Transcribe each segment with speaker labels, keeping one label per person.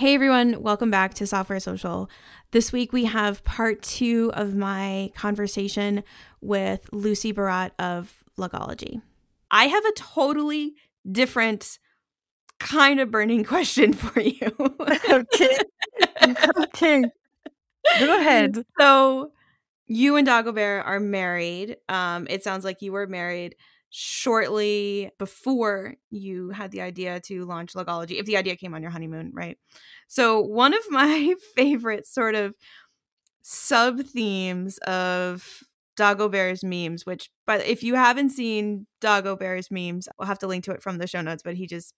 Speaker 1: Hey everyone, welcome back to Software Social. This week we have part two of my conversation with Lucy Barat of Logology. I have a totally different kind of burning question for you.
Speaker 2: okay. okay. Go ahead.
Speaker 1: So you and Dagobert are married. Um, it sounds like you were married shortly before you had the idea to launch Logology, if the idea came on your honeymoon, right? So, one of my favorite sort of sub themes of Dagobert's memes, which, but if you haven't seen Dagobert's memes, I'll have to link to it from the show notes, but he just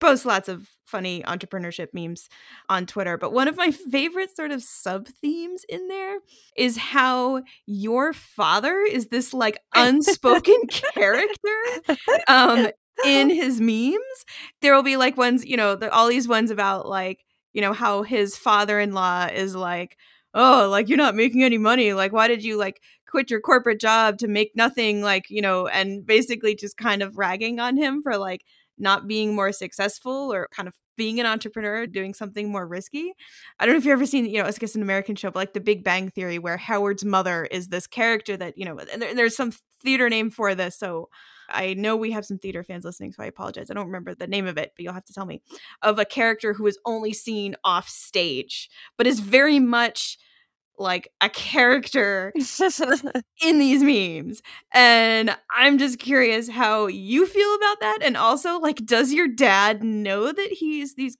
Speaker 1: posts lots of funny entrepreneurship memes on Twitter. But one of my favorite sort of sub themes in there is how your father is this like unspoken character um, in his memes. There will be like ones, you know, the, all these ones about like, you know, how his father in law is like, oh, like you're not making any money. Like, why did you like quit your corporate job to make nothing? Like, you know, and basically just kind of ragging on him for like, not being more successful or kind of being an entrepreneur, doing something more risky. I don't know if you've ever seen, you know, I guess an American show, but like The Big Bang Theory, where Howard's mother is this character that, you know, and there, there's some theater name for this. So I know we have some theater fans listening, so I apologize. I don't remember the name of it, but you'll have to tell me of a character who is only seen off stage, but is very much like a character in these memes. And I'm just curious how you feel about that. And also, like, does your dad know that he's these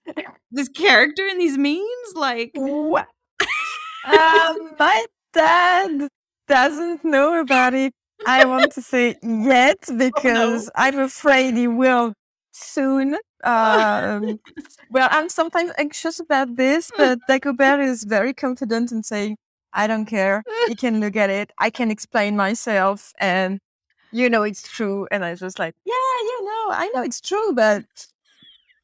Speaker 1: this character in these memes? Like
Speaker 2: what? um, my dad doesn't know about it. I want to say yet because oh, no. I'm afraid he will soon. Um, well, I'm sometimes anxious about this, but Dagobert is very confident in saying, I don't care. you can look at it. I can explain myself and you know it's true. And I was just like, yeah, you know, I know it's true, but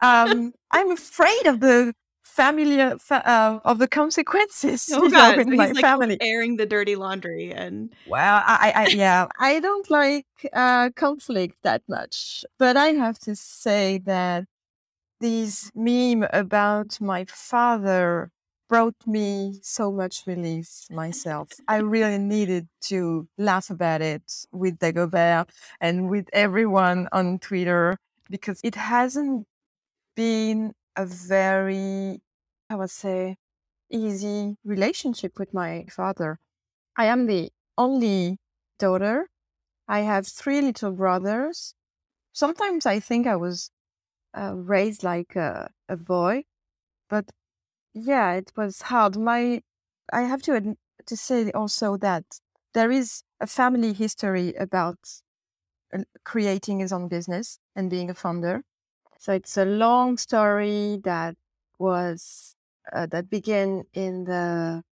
Speaker 2: um, I'm afraid of the family uh, uh of the consequences
Speaker 1: oh, God. with my like family airing the dirty laundry and
Speaker 2: well I, I yeah i don't like uh conflict that much but i have to say that this meme about my father brought me so much relief myself. I really needed to laugh about it with Dagobert and with everyone on Twitter because it hasn't been a very, I would say, easy relationship with my father. I am the only daughter. I have three little brothers. Sometimes I think I was uh, raised like a, a boy, but yeah, it was hard. My, I have to to say also that there is a family history about uh, creating his own business and being a founder. So it's a long story that was uh, that began in the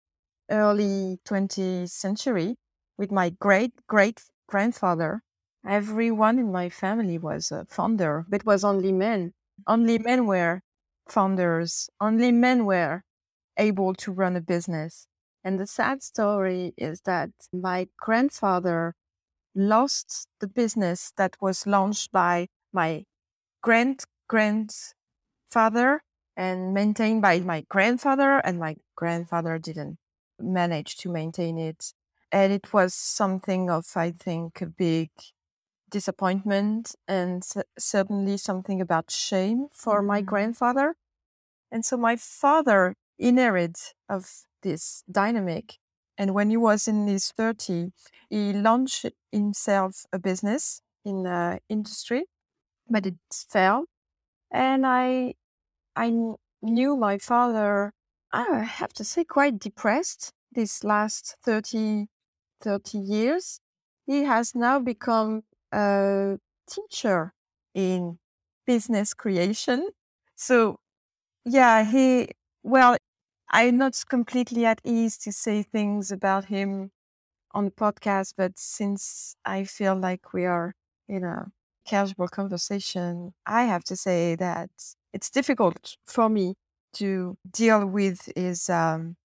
Speaker 2: early 20th century with my great great grandfather. Everyone in my family was a founder, but it was only men. Only men were founders, only men were able to run a business. And the sad story is that my grandfather lost the business that was launched by my grand grandfather and maintained by my grandfather, and my grandfather didn't manage to maintain it. And it was something of, I think, a big disappointment and certainly something about shame for my mm-hmm. grandfather. And so my father inherited of this dynamic. And when he was in his 30, he launched himself a business in the industry, but it failed. And I, I knew my father, I have to say, quite depressed these last 30, 30 years. He has now become a teacher in business creation. So, yeah, he, well, I'm not completely at ease to say things about him on the podcast, but since I feel like we are in a casual conversation, I have to say that it's difficult for me to deal with his um,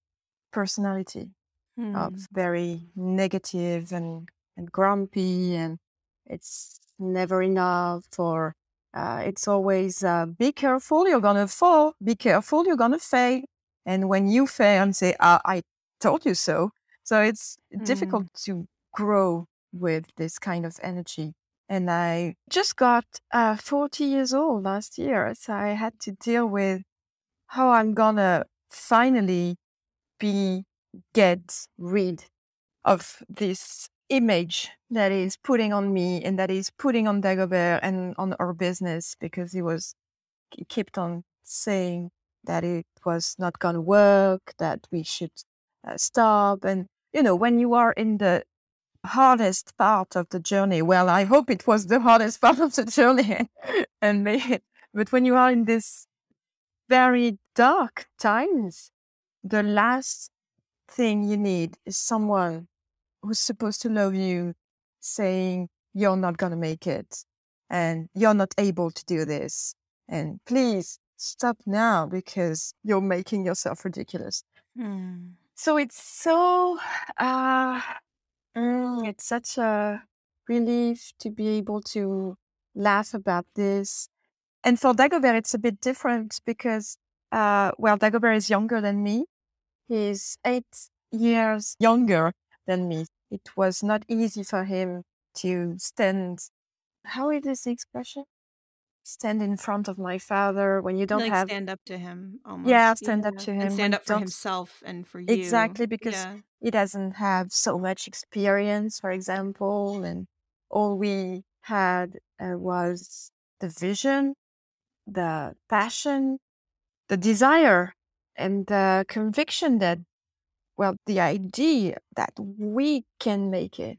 Speaker 2: personality hmm. of very negative and, and grumpy and it's never enough or Uh, it's always uh, be careful, you're gonna fall. Be careful, you're gonna fail. And when you fail and say, ah, I told you so. So it's mm. difficult to grow with this kind of energy. And I just got uh, 40 years old last year. So I had to deal with how I'm gonna finally be get rid of this image that is putting on me and that is putting on Dagobert and on our business because he was he kept on saying that it was not going to work, that we should uh, stop. And, you know, when you are in the hardest part of the journey, well, I hope it was the hardest part of the journey. and made but when you are in this very dark times, the last thing you need is someone who's supposed to love you saying you're not going to make it and you're not able to do this. And please stop now because you're making yourself ridiculous. Hmm. So it's so, uh, mm, it's such a relief to be able to laugh about this. And for Dagobert, it's a bit different because, uh, well, Dagobert is younger than me. He's eight years younger than me. It was not easy for him to stand. How is this expression? Stand in front of my father when you don't
Speaker 1: like
Speaker 2: have
Speaker 1: stand up to him. Almost.
Speaker 2: Yeah, stand yeah. up to him.
Speaker 1: And stand up for himself and for you.
Speaker 2: Exactly because yeah. he doesn't have so much experience, for example, and all we had uh, was the vision, the passion, the desire, and the conviction that well, the idea that we can make it.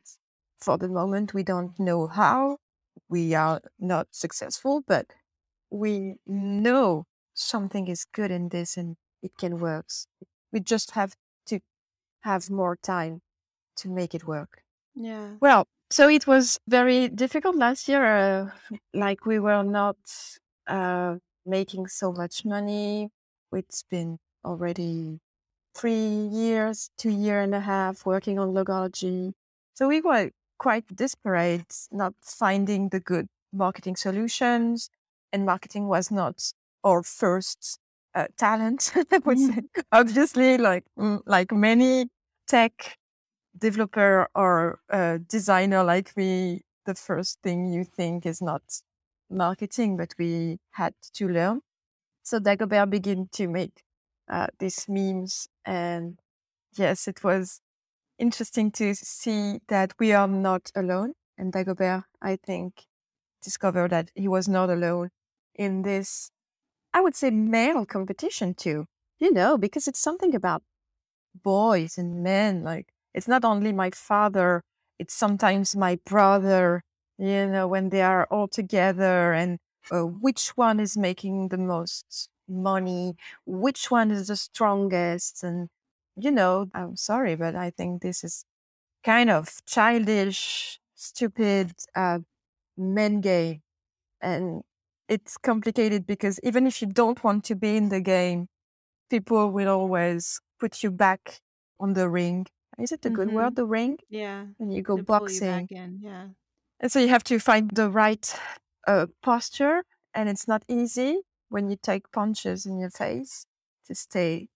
Speaker 2: For the moment, we don't know how. We are not successful, but we know something is good in this and it can work. We just have to have more time to make it work.
Speaker 1: Yeah.
Speaker 2: Well, so it was very difficult last year. Uh, like we were not uh, making so much money. It's been already three years, two year and a half working on logology. So we were quite desperate, not finding the good marketing solutions. And marketing was not our first uh, talent, I would say. Obviously, like mm, like many tech developer or uh, designer like me, the first thing you think is not marketing, but we had to learn. So Dagobert began to make uh, these memes. And yes, it was interesting to see that we are not alone. And Dagobert, I think, discovered that he was not alone in this, I would say, male competition too, you know, because it's something about boys and men. Like, it's not only my father, it's sometimes my brother, you know, when they are all together and uh, which one is making the most money, which one is the strongest. And, you know, I'm sorry, but I think this is kind of childish, stupid, uh, men game. And it's complicated because even if you don't want to be in the game, people will always put you back on the ring. Is it a good mm-hmm. word, the ring?
Speaker 1: Yeah.
Speaker 2: And you go boxing.
Speaker 1: You yeah.
Speaker 2: And so you have to find the right uh, posture, and it's not easy when you take punches in your face to stay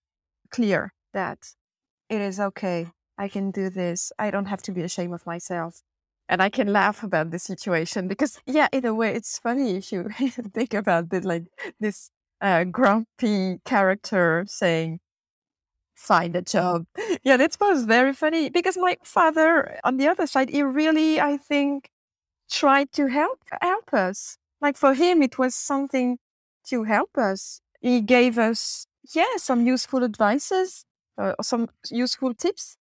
Speaker 2: clear that it is okay. I can do this. I don't have to be ashamed of myself. And I can laugh about the situation because, yeah, in a way, it's funny if you think about it like this uh, grumpy character saying, find a job. Yeah, that was very funny because my father, on the other side, he really, I think, tried to help help us. Like for him, it was something to help us. He gave us, yeah, some useful advices, uh, some useful tips.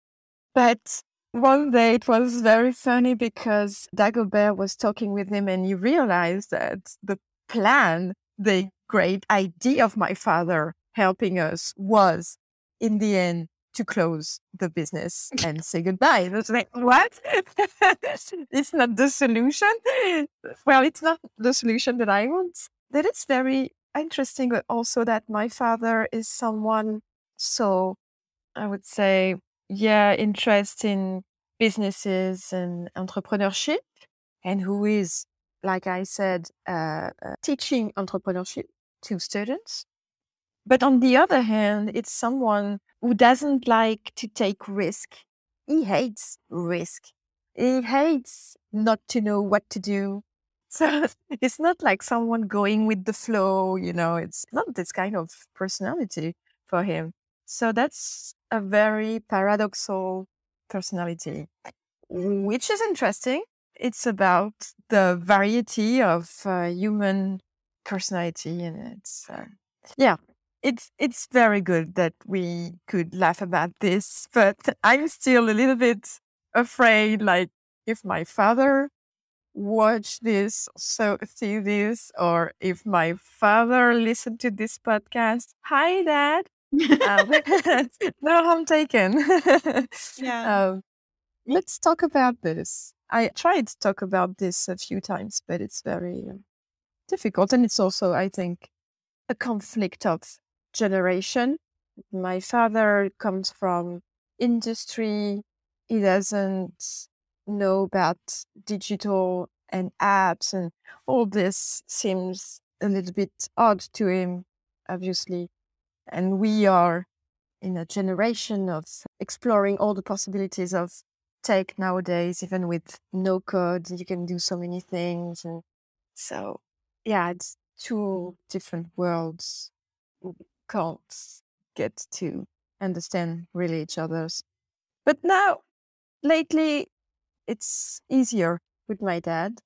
Speaker 2: But one day it was very funny because Dagobert was talking with him and he realized that the plan, the great idea of my father helping us was in the end to close the business and say goodbye. It was like, what? it's not the solution. Well, it's not the solution that I want that it's very interesting also that my father is someone so I would say, yeah, interest in businesses and entrepreneurship, and who is like I said, uh, uh, teaching entrepreneurship to students. But on the other hand, it's someone who doesn't like to take risk. He hates risk. He hates not to know what to do. So it's not like someone going with the flow, you know, it's not this kind of personality for him. So that's a very paradoxal personality, which is interesting. It's about the variety of uh, human personality, and it's uh, yeah, it's it's very good that we could laugh about this. But I'm still a little bit afraid, like if my father watch this, so see this, or if my father listened to this podcast, hi, dad. um, no, I'm taken.
Speaker 1: yeah.
Speaker 2: Um, let's talk about this. I tried to talk about this a few times, but it's very difficult. And it's also, I think, a conflict of generation. My father comes from industry. He doesn't know about digital and apps and all this seems a little bit odd to him, obviously. And we are in a generation of exploring all the possibilities of tech nowadays, even with no code, you can do so many things. And so, yeah, it's two different worlds. Mm, we can't get to understand really each other's. But now, lately, it's easier with my dad.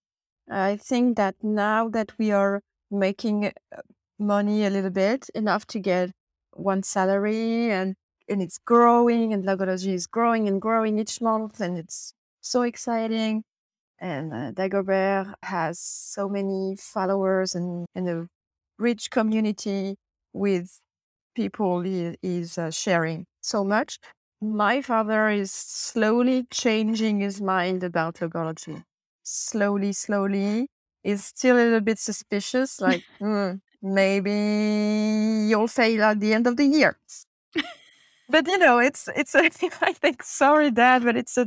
Speaker 2: I think that now that we are making uh, money a little bit, enough to get one salary and and it's growing and logology is growing and growing each month and it's so exciting and uh, dagobert has so many followers and, and a rich community with people he is uh, sharing so much my father is slowly changing his mind about logology. Slowly, slowly. He's still a little bit suspicious, like, mm, maybe you'll fail at the end of the year. but you know, it's it's a, I think sorry, Dad, but it's a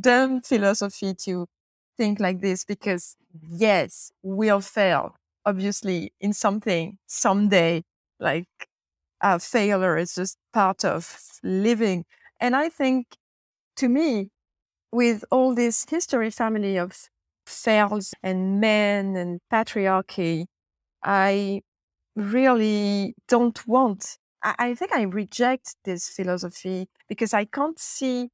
Speaker 2: dumb philosophy to think like this because yes, we'll fail, obviously, in something someday. Like uh, failure is just part of living. And I think to me, with all this history family of fails and men and patriarchy, I really don't want. I, I think I reject this philosophy because I can't see,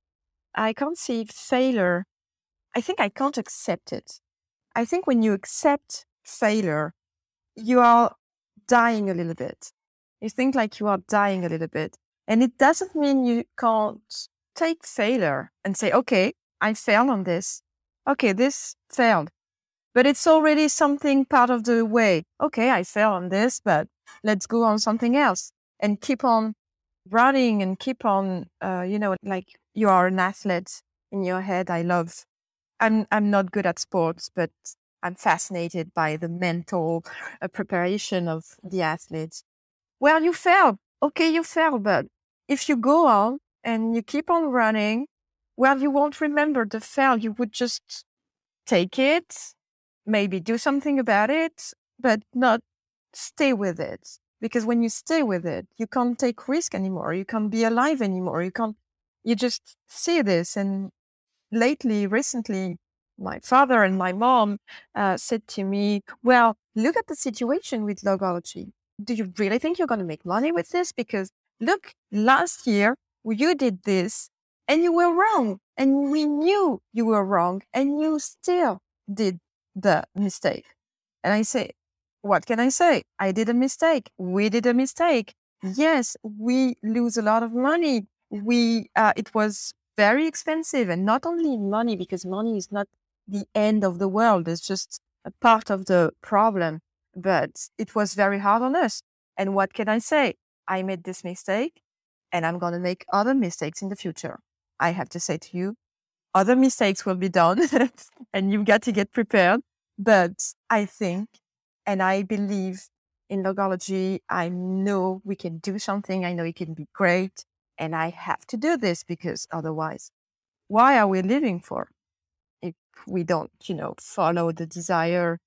Speaker 2: I can't see failure. I think I can't accept it. I think when you accept failure, you are dying a little bit you think like you are dying a little bit. And it doesn't mean you can't take failure and say, okay, I failed on this. Okay, this failed. But it's already something part of the way. Okay, I failed on this, but let's go on something else and keep on running and keep on, uh, you know, like you are an athlete in your head. I love, I'm, I'm not good at sports, but I'm fascinated by the mental uh, preparation of the athletes. Well, you failed. Okay, you failed, but if you go on and you keep on running, well, you won't remember the fail. You would just take it, maybe do something about it, but not stay with it. Because when you stay with it, you can't take risk anymore. You can't be alive anymore. You can't, you just see this. And lately, recently, my father and my mom uh, said to me, well, look at the situation with logology do you really think you're going to make money with this? Because look, last year you did this and you were wrong. And we knew you were wrong and you still did the mistake. And I say, what can I say? I did a mistake. We did a mistake. Yes, we lose a lot of money. We, uh, it was very expensive and not only money because money is not the end of the world. It's just a part of the problem but it was very hard on us. And what can I say? I made this mistake and I'm going to make other mistakes in the future. I have to say to you, other mistakes will be done and you've got to get prepared. But I think and I believe in logology. I know we can do something. I know it can be great. And I have to do this because otherwise, why are we living for? If we don't, you know, follow the desire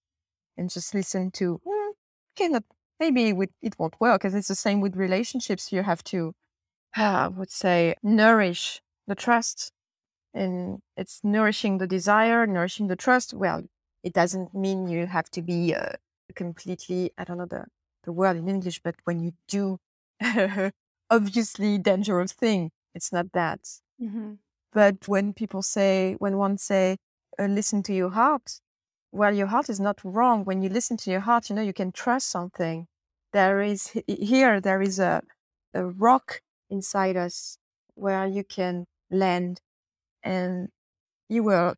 Speaker 2: and just listen to, mm, cannot, maybe it won't work. And it's the same with relationships. You have to, uh, I would say, nourish the trust. And it's nourishing the desire, nourishing the trust. Well, it doesn't mean you have to be uh, completely, I don't know the, the word in English, but when you do obviously dangerous thing, it's not that. Mm-hmm. But when people say, when one say, uh, listen to your heart, well, your heart is not wrong. When you listen to your heart, you know, you can trust something. There is here, there is a, a rock inside us where you can land. And you were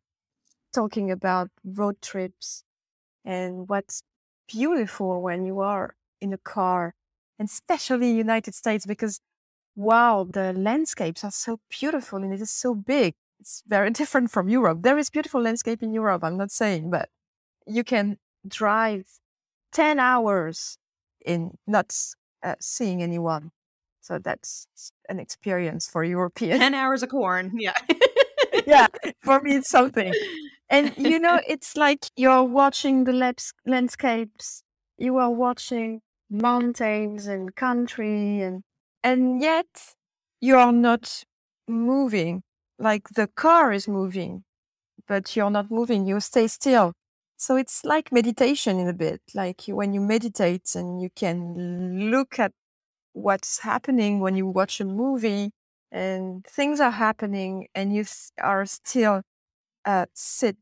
Speaker 2: talking about road trips and what's beautiful when you are in a car, and especially United States, because wow, the landscapes are so beautiful and it is so big. It's very different from Europe. There is beautiful landscape in Europe, I'm not saying, but you can drive 10 hours in not uh, seeing anyone. So that's an experience for European.
Speaker 1: 10 hours of corn. Yeah.
Speaker 2: yeah. For me, it's something. And, you know, it's like you're watching the landscapes, you are watching mountains and country and and yet you are not moving like the car is moving but you're not moving you stay still so it's like meditation in a bit like when you meditate and you can look at what's happening when you watch a movie and things are happening and you are still uh, sit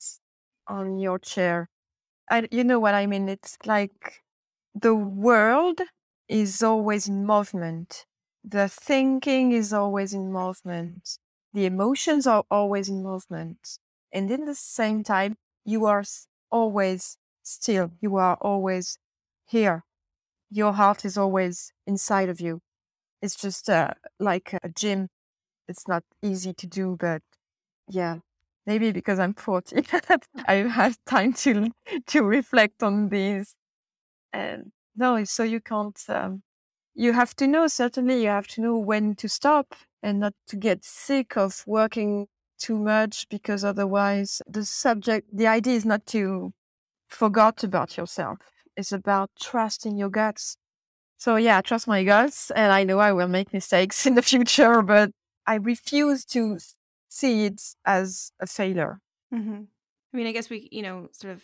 Speaker 2: on your chair I, you know what i mean it's like the world is always in movement the thinking is always in movement. The emotions are always in movement. And in the same time, you are always still. You are always here. Your heart is always inside of you. It's just uh, like a gym. It's not easy to do, but yeah, maybe because I'm 40, I have time to to reflect on these. And no, so you can't um, you have to know certainly you have to know when to stop and not to get sick of working too much because otherwise the subject the idea is not to forget about yourself. It's about trusting your guts. So yeah trust my guts and i know i will make mistakes in the future but i refuse to see it as a failure.
Speaker 1: Mm-hmm. i mean i guess we you know sort of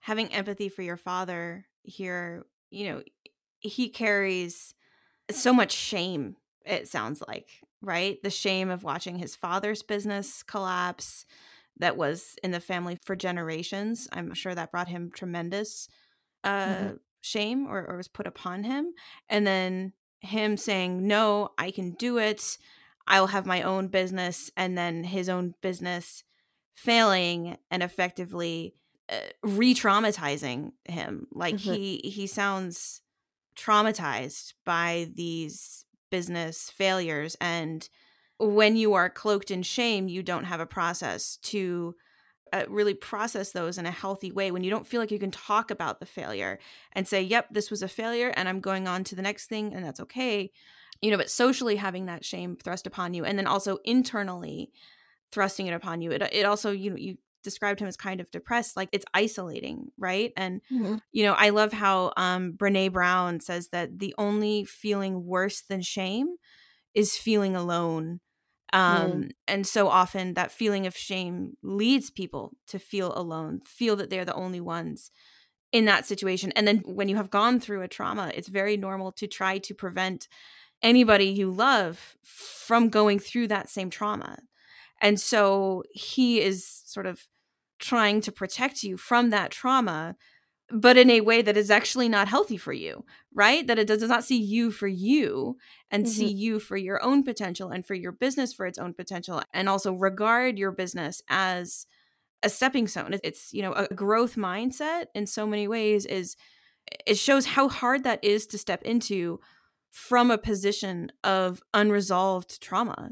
Speaker 1: having empathy for your father here you know he carries so much shame, it sounds like, right? The shame of watching his father's business collapse that was in the family for generations. I'm sure that brought him tremendous uh, mm-hmm. shame or, or was put upon him. And then him saying, No, I can do it. I'll have my own business. And then his own business failing and effectively uh, re traumatizing him. Like mm-hmm. he, he sounds traumatized by these business failures and when you are cloaked in shame you don't have a process to uh, really process those in a healthy way. When you don't feel like you can talk about the failure and say yep this was a failure and i'm going on to the next thing and that's okay you know but socially having that shame thrust upon you and then also internally thrusting it upon you it, it also you know you described him as kind of depressed like it's isolating right and mm-hmm. you know i love how um Brené Brown says that the only feeling worse than shame is feeling alone um mm. and so often that feeling of shame leads people to feel alone feel that they're the only ones in that situation and then when you have gone through a trauma it's very normal to try to prevent anybody you love from going through that same trauma and so he is sort of trying to protect you from that trauma, but in a way that is actually not healthy for you, right? That it does not see you for you and mm-hmm. see you for your own potential and for your business for its own potential, and also regard your business as a stepping stone. It's, you know, a growth mindset in so many ways is it shows how hard that is to step into from a position of unresolved trauma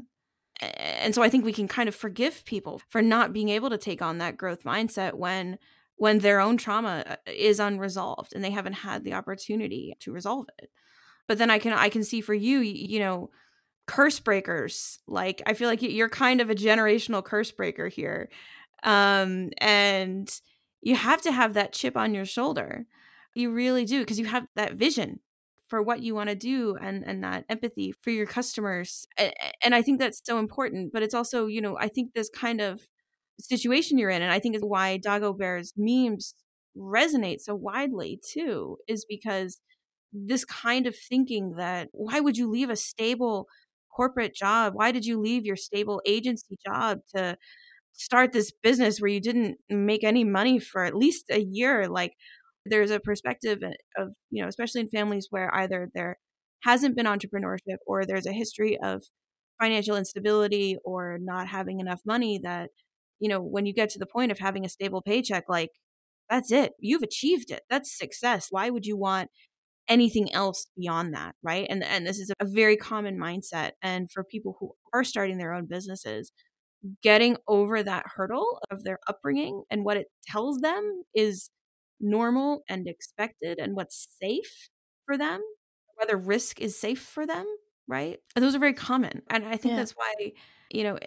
Speaker 1: and so I think we can kind of forgive people for not being able to take on that growth mindset when when their own trauma uh, is unresolved and they haven't had the opportunity to resolve it. But then I can I can see for you, you know, curse breakers. Like I feel like you're kind of a generational curse breaker here. Um, and you have to have that chip on your shoulder. You really do because you have that vision for what you want to do and and that empathy for your customers. And, and I think that's so important, but it's also, you know, I think this kind of situation you're in and I think is why Dagobert's memes resonate so widely too is because this kind of thinking that why would you leave a stable corporate job? Why did you leave your stable agency job to start this business where you didn't make any money for at least a year? Like there's a perspective of, you know, especially in families where either there hasn't been entrepreneurship or there's a history of financial instability or not having enough money that, you know, when you get to the point of having a stable paycheck, like that's it. You've achieved it. That's success. Why would you want anything else beyond that, right? And and this is a very common mindset and for people who are starting their own businesses, getting over that hurdle of their upbringing and what it tells them is normal and expected and what's safe for them, whether risk is safe for them, right? Those are very common. And I think yeah. that's why, you know,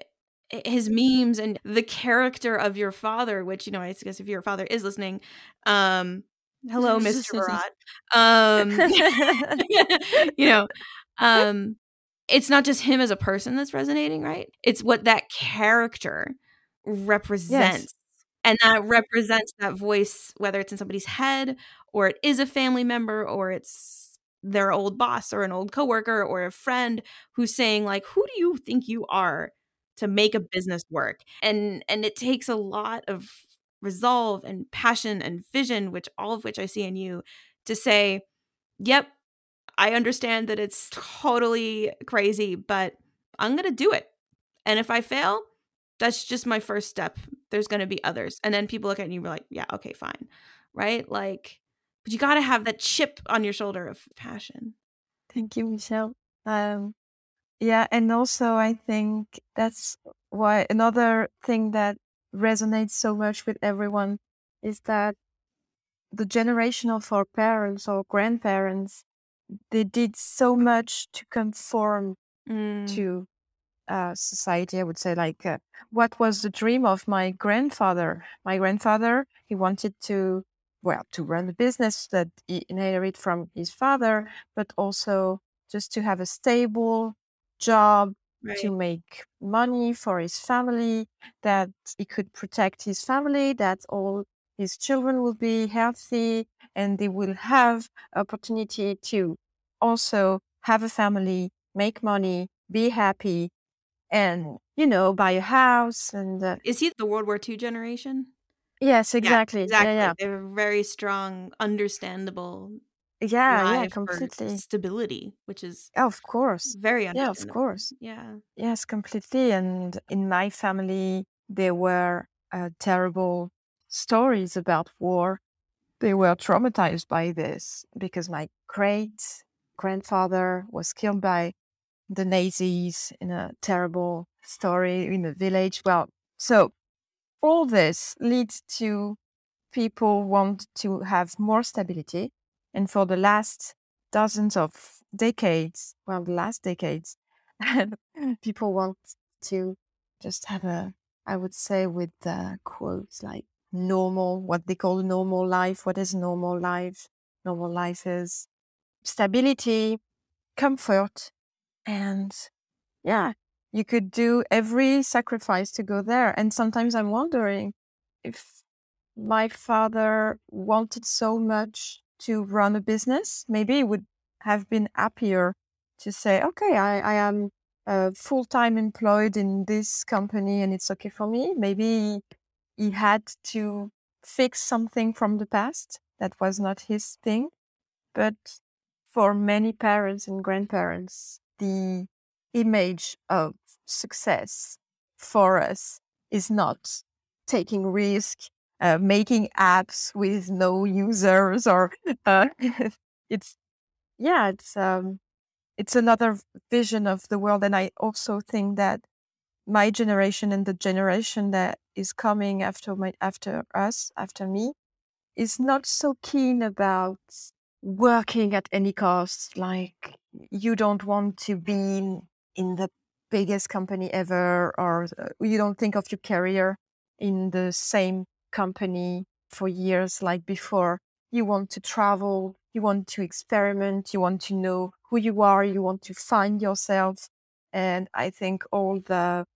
Speaker 1: his memes and the character of your father, which, you know, I guess if your father is listening, um, hello, Mr. Barat. Um, you know, um, it's not just him as a person that's resonating, right? It's what that character represents. Yes. And that represents that voice, whether it's in somebody's head or it is a family member or it's their old boss or an old coworker or a friend who's saying like who do you think you are to make a business work and and it takes a lot of resolve and passion and vision which all of which I see in you to say yep I understand that it's totally crazy but I'm going to do it and if I fail that's just my first step. There's going to be others. And then people look at you and you're like, yeah, okay, fine. Right? Like, but you got to have that chip on your shoulder of passion.
Speaker 2: Thank you, Michele. Um, yeah. And also, I think that's why another thing that resonates so much with everyone is that the generation of our parents or grandparents, they did so much to conform mm. to uh, society, I would say, like, uh, what was the dream of my grandfather? My grandfather, he wanted to, well, to run a business that he inherited from his father, but also just to have a stable job, right. to make money for his family, that he could protect his family, that all his children will be healthy, and they will have opportunity to also have a family, make money, be happy, and you know buy a house and uh,
Speaker 1: is he the world war ii generation?
Speaker 2: Yes exactly yeah, exactly yeah, yeah.
Speaker 1: they're very strong understandable
Speaker 2: yeah yeah completely.
Speaker 1: stability which is
Speaker 2: of course.
Speaker 1: very
Speaker 2: yeah of course.
Speaker 1: yeah.
Speaker 2: Yes completely and in my family there were uh, terrible stories about war. They were traumatized by this because my great grandfather was killed by the Nazis in a terrible story in a village. Well, so all this leads to people want to have more stability. And for the last dozens of decades, well, the last decades, people want to just have a, I would say with the quotes like normal, what they call normal life. What is normal life? Normal life is stability, comfort, and yeah, you could do every sacrifice to go there. And sometimes I'm wondering if my father wanted so much to run a business, maybe he would have been happier to say, okay, I, I am uh, full time employed in this company and it's okay for me. Maybe he had to fix something from the past that was not his thing. But for many parents and grandparents, the image of success for us is not taking risk, uh, making apps with no users, or uh, it's yeah, it's um, it's another vision of the world. And I also think that my generation and the generation that is coming after my after us after me is not so keen about working at any cost like you don't want to be in the biggest company ever or uh, you don't think of your career in the same company for years like before. You want to travel, you want to experiment, you want to know who you are, you want to find yourself. And I think all the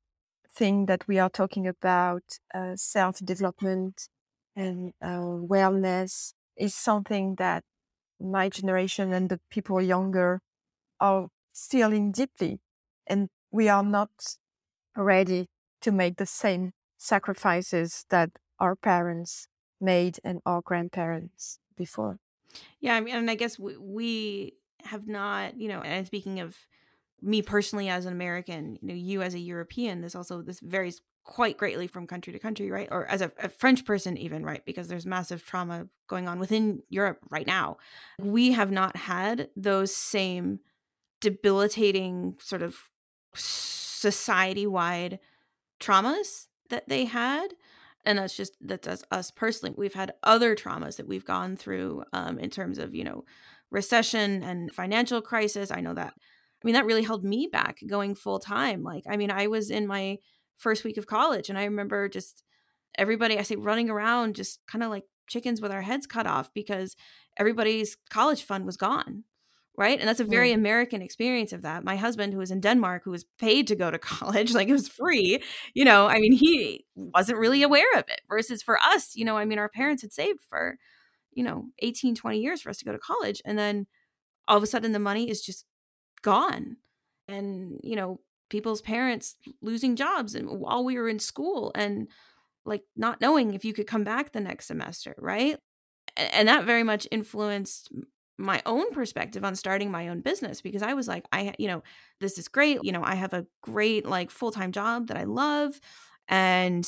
Speaker 2: thing that we are talking about, uh, self development and uh, wellness, is something that my generation and the people younger are feeling deeply. And we are not ready to make the same sacrifices that our parents made and our grandparents before.
Speaker 1: Yeah, I mean, and I guess we, we have not, you know, and speaking of me personally as an American, you know, you as a European, this also this varies quite greatly from country to country, right? Or as a, a, French person, even, right? Because there's massive trauma going on within Europe right now. We have not had those same debilitating sort of society wide traumas that they had. And that's just that's us personally. We've had other traumas that we've gone through um, in terms of, you know, recession and financial crisis. I know that I mean, that really held me back going full time. Like, I mean, I was in my first week of college and I remember just everybody, I say, running around just kind of like chickens with our heads cut off because everybody's college fund was gone. Right. And that's a very yeah. American experience of that. My husband, who was in Denmark, who was paid to go to college, like it was free, you know, I mean, he wasn't really aware of it versus for us, you know, I mean, our parents had saved for, you know, 18, 20 years for us to go to college. And then all of a sudden the money is just gone and you know people's parents losing jobs and while we were in school and like not knowing if you could come back the next semester right and that very much influenced my own perspective on starting my own business because I was like, I, you know, this is great. You know, I have a great, like, full time job that I love. And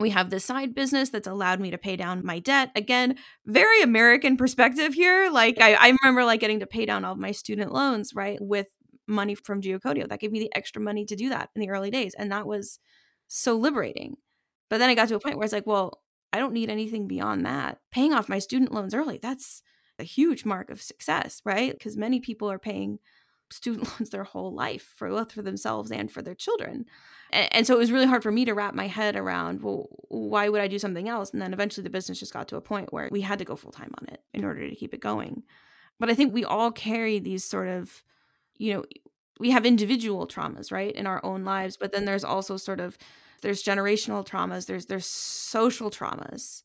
Speaker 1: we have this side business that's allowed me to pay down my debt. Again, very American perspective here. Like I, I remember like getting to pay down all of my student loans, right, with money from Geocodio. That gave me the extra money to do that in the early days. And that was so liberating. But then I got to a point where I was like, well, I don't need anything beyond that. Paying off my student loans early, that's a huge mark of success, right? Because many people are paying student loans their whole life for both for themselves and for their children and, and, so it was really hard for me to wrap my head around well why would i do something else and then eventually the business just got to a point where we had to go full time on it in order to keep it going but i think we all carry these sort of you know we have individual traumas right in our own lives but then there's also sort of there's generational traumas there's there's social traumas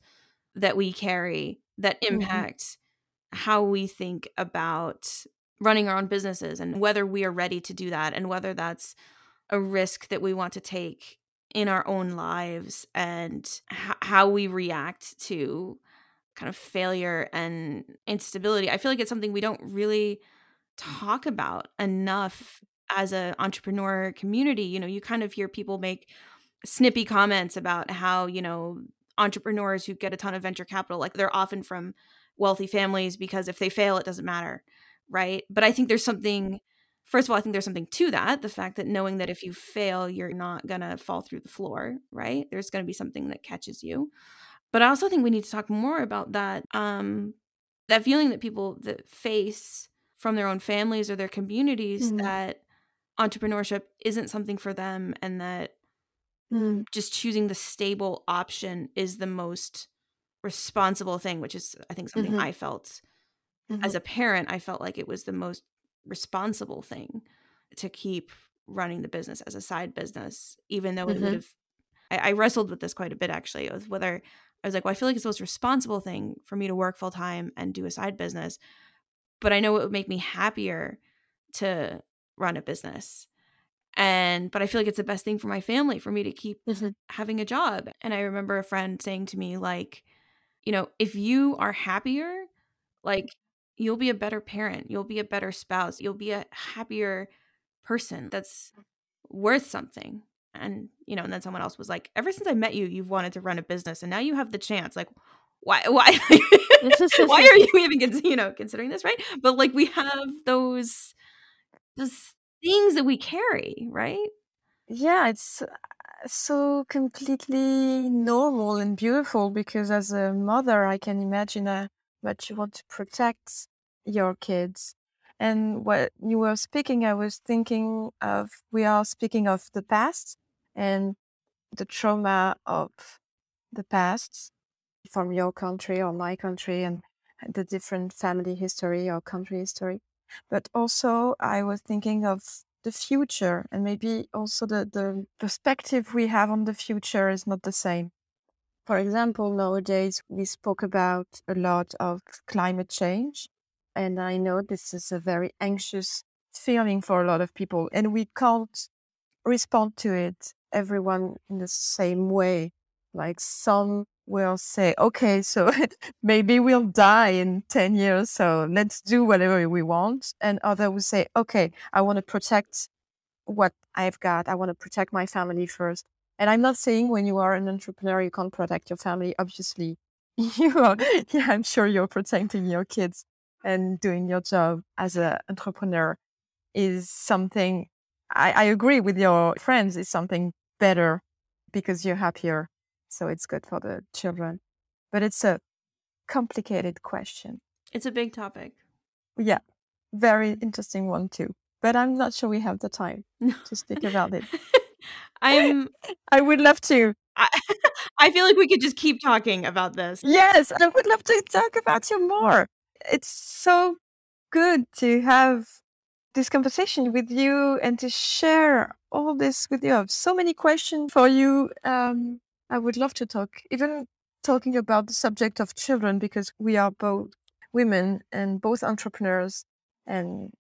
Speaker 1: that we carry that mm-hmm. impact mm-hmm. How we think about running our own businesses and whether we are ready to do that and whether that's a risk that we want to take in our own lives and h- how we react to kind of failure and instability. I feel like it's something we don't really talk about enough as an entrepreneur community. You know, you kind of hear people make snippy comments about how, you know, entrepreneurs who get a ton of venture capital, like they're often from wealthy families because if they fail, it doesn't matter right? But I think there's something first of all, I think there's something to that. The fact that knowing that if you fail, you're not going to fall through the floor, right? There's going to be something that catches you. But I also think we need to talk more about that um that feeling that people that face from their own families or their communities mm-hmm. that entrepreneurship isn't something for them and that mm-hmm. just choosing the stable option is the most responsible thing, which is I think something mm-hmm. I felt mm-hmm. as a parent, I felt like it was the most responsible thing to keep running the business as a side business, even though mm-hmm. it would have. I, I, wrestled with this quite a bit actually, with whether I was like, well, I feel like it's the most responsible thing for me to work full time and do a side business, but I know it would make me happier to run a business. And, but I feel like it's the best thing for my family for me to keep mm-hmm. having a job. And I remember a friend saying to me, like, you know, if you are happier, like you'll be a better parent, you'll be a better spouse, you'll be a happier person that's worth something. And, you know, and then someone else was like, ever since I met you, you've wanted to run a business and now you have the chance. Like, why, why, why are you even, you know, considering this? Right. But like, we have those, those things that we carry, right?
Speaker 2: Yeah. It's, so completely normal and beautiful because as a mother i can imagine uh, a but you want to protect your kids. And what you were speaking, I was thinking of, we are speaking of the past and the trauma of the past from your country or my country and the different family history or country history. But also, I was thinking of the future and maybe also the, the perspective we have on the future is not the same. For example, nowadays we spoke about a lot of climate change. And I know this is a very anxious feeling for a lot of people, and we can't respond to it everyone in the same way. Like some will say, okay, so maybe we'll die in 10 years, so let's do whatever we want. And other will say, okay, I want to protect what I've got. I want to protect my family first. And I'm not saying when you are an entrepreneur, you can't protect your family. Obviously, you are, yeah, I'm sure you're protecting your kids and doing your job as an entrepreneur is something I, I agree with your friends is something better because you're happier. So it's good for the children. But it's a complicated question.
Speaker 1: It's a big topic.
Speaker 2: Yeah. Very interesting one too. But I'm not sure we have the time to speak about it.
Speaker 1: I'm
Speaker 2: I would love to.
Speaker 1: I, I feel like we could just keep talking about this.
Speaker 2: Yes, I would love to talk about you more. It's so good to have this conversation with you and to share all this with you. I have so many questions for you. Um, I would love to talk, even talking about the subject of children, because we are both women and both entrepreneurs. And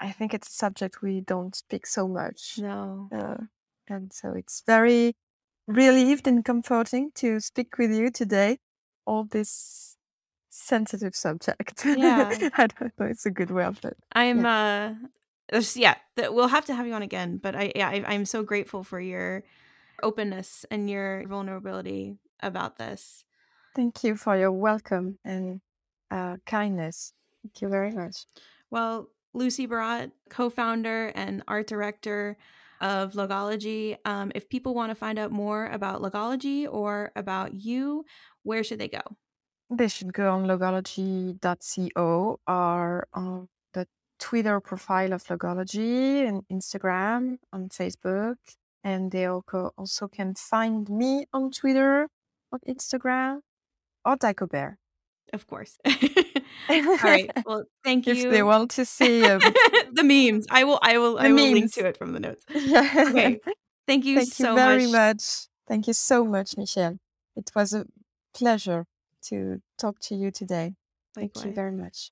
Speaker 2: I think it's a subject we don't speak so much.
Speaker 1: No.
Speaker 2: Uh, and so it's very relieved and comforting to speak with you today. All this sensitive subject.
Speaker 1: Yeah.
Speaker 2: I don't know. It's a good way of it.
Speaker 1: I'm uh yeah, we'll have to have you on again, but I yeah, I, I'm so grateful for your openness and your vulnerability about this.
Speaker 2: Thank you for your welcome and uh, kindness. Thank you very much.
Speaker 1: Well, Lucy Barat, co-founder and art director of Logology. Um, if people want to find out more about Logology or about you, where should they go?
Speaker 2: They should go on logology.co or on the Twitter profile of Logology and Instagram, on Facebook. And they also also can find me on Twitter, on Instagram, or Dagobert.
Speaker 1: Of course. All right. Well, thank you.
Speaker 2: If they want to see um,
Speaker 1: the memes, I will. I will. I will link to it from the notes.
Speaker 2: yeah.
Speaker 1: Okay. Thank you
Speaker 2: Thank
Speaker 1: so
Speaker 2: you very
Speaker 1: much.
Speaker 2: much. Thank you so much, Michele. It was a pleasure to talk to you today. Thank you very much.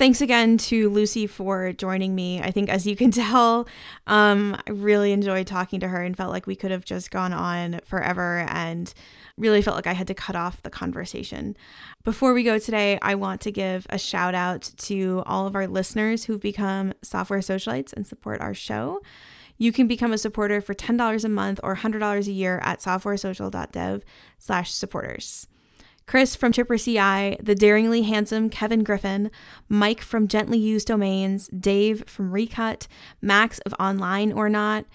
Speaker 1: Thanks again to Lucy for joining me. I think, as you can tell, um, I really enjoyed talking to her and felt like we could have just gone on forever and really felt like I had to cut off the conversation. Before we go today, I want to give a shout out to all of our listeners who've become software socialites and support our show. You can become a supporter for $10 a month or $100 a year at softwaresocial.dev slash supporters. Chris from Chipper CI, the daringly handsome Kevin Griffin, Mike from Gently Used Domains, Dave from Recut, Max of Online or Not,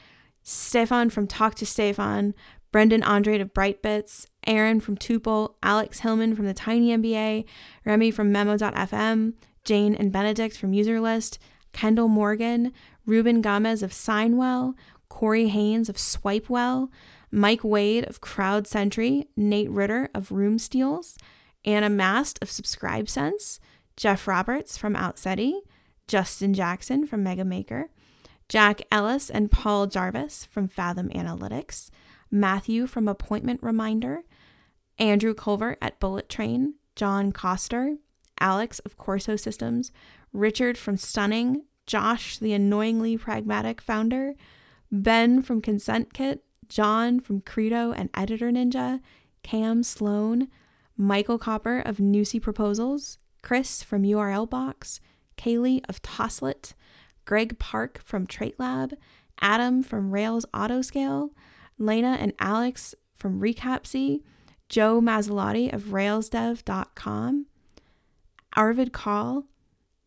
Speaker 1: Stefan from Talk to Stefan, Brendan Andrade of Brightbits, Aaron from Tuple, Alex Hillman from the Tiny MBA, Remy from Memo.fm, Jane and Benedict from Userlist, Kendall Morgan, Ruben Gomez of Signwell, Corey Haynes of Swipewell, Mike Wade of Crowd Sentry, Nate Ritter of Room Steals, Anna Mast of Subscribe Sense, Jeff Roberts from Outseta, Justin Jackson from Mega Maker, Jack Ellis and Paul Jarvis from Fathom Analytics, Matthew from Appointment Reminder, Andrew Culver at Bullet Train, John Coster, Alex of Corso Systems, Richard from Stunning, Josh, the annoyingly pragmatic founder, Ben from Consent Kit, John from Credo and Editor Ninja, Cam Sloan, Michael Koper of Nusii Proposals, Chris from URL Box, Kaylee of Toslet, Greg Park from Trait Lab, Adam from Rails Autoscale, Lena and Alex from Recapsy, Joe Masilotti of RailsDevs.com, Arvid Kahl,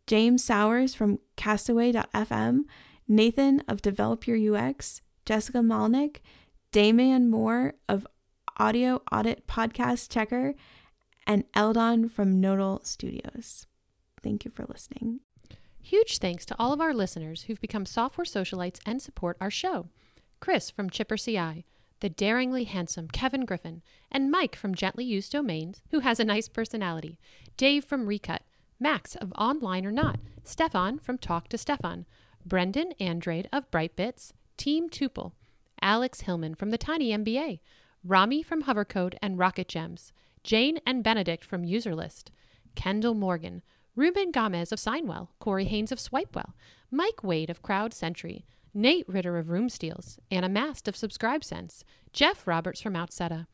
Speaker 1: James Sowers from Castaway.fm, Nathan of Develop Your UX, Jessica Malnik, Damian Moore of Audio Audit Podcast Checker, and Eldon from Nodal Studios. Thank you for listening.
Speaker 3: Huge thanks to all of our listeners who've become software socialites and support our show. Chris from Chipper CI, the daringly handsome Kevin Griffin, and Mike from Gently Used Domains, who has a nice personality, Dave from Recut, Max of Online or Not, Stefan from Talk to Stefan, Brendan Andrade of Brightbits, Team Tuple, Alex Hillman from the Tiny MBA, Rami from Hovercode and Rocket Gems, Jane and Benedict from Userlist, Kendall Morgan, Ruben Gomez of Signwell, Corey Haynes of Swipewell, Mike Wade of Crowd Sentry, Nate Ritter of Room Steals, Anna Mast of SubscribeSense, Jeff Roberts from Outseta,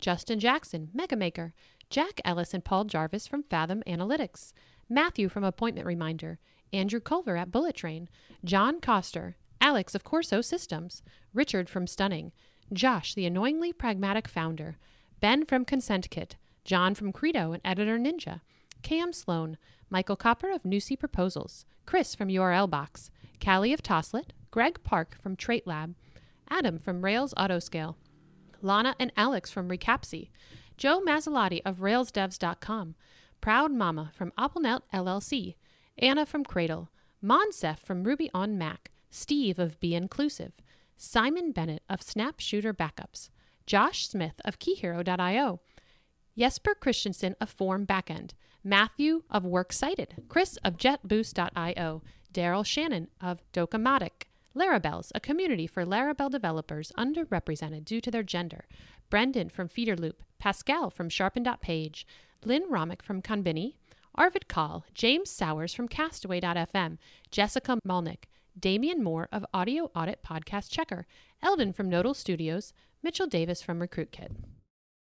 Speaker 3: Justin Jackson, Megamaker, Jack Ellis and Paul Jarvis from Fathom Analytics, Matthew from Appointment Reminder, Andrew Culver at Bullet Train, John Coster, Alex of Corso Systems, Richard from Stunning, Josh, the annoyingly pragmatic founder, Ben from Consent Kit, John from Credo and Editor Ninja, Cam Sloan, Michael Koper of Nusii Proposals, Chris from URL Box, Callie of Toslet, Greg Park from Trait Lab, Adam from Rails Autoscale, Lana and Alex from Recapsy, Joe Masilotti of RailsDevs.com, Proud Mama from AppleNet LLC, Anna from Cradle, Moncef from Ruby on Mac, Steve of Be Inclusive, Simon Bennett of Snap Shooter Backups, Josh Smith of KeyHero.io, Jesper Christensen of Form Backend, Matthew of Works Cited, Chris of JetBoost.io, Daryl Shannon of Docamatic, Larabelles, a community for Laravel developers underrepresented due to their gender, Brendan from Feederloop, Pascal from Sharpen.page, Lynn Romick from Conbini, Arvid Kahl, James Sowers from Castaway.fm, Jessica Malnik, Damian Moore of Audio Audit Podcast Checker, Eldon from Nodal Studios, Mitchell Davis from RecruitKit.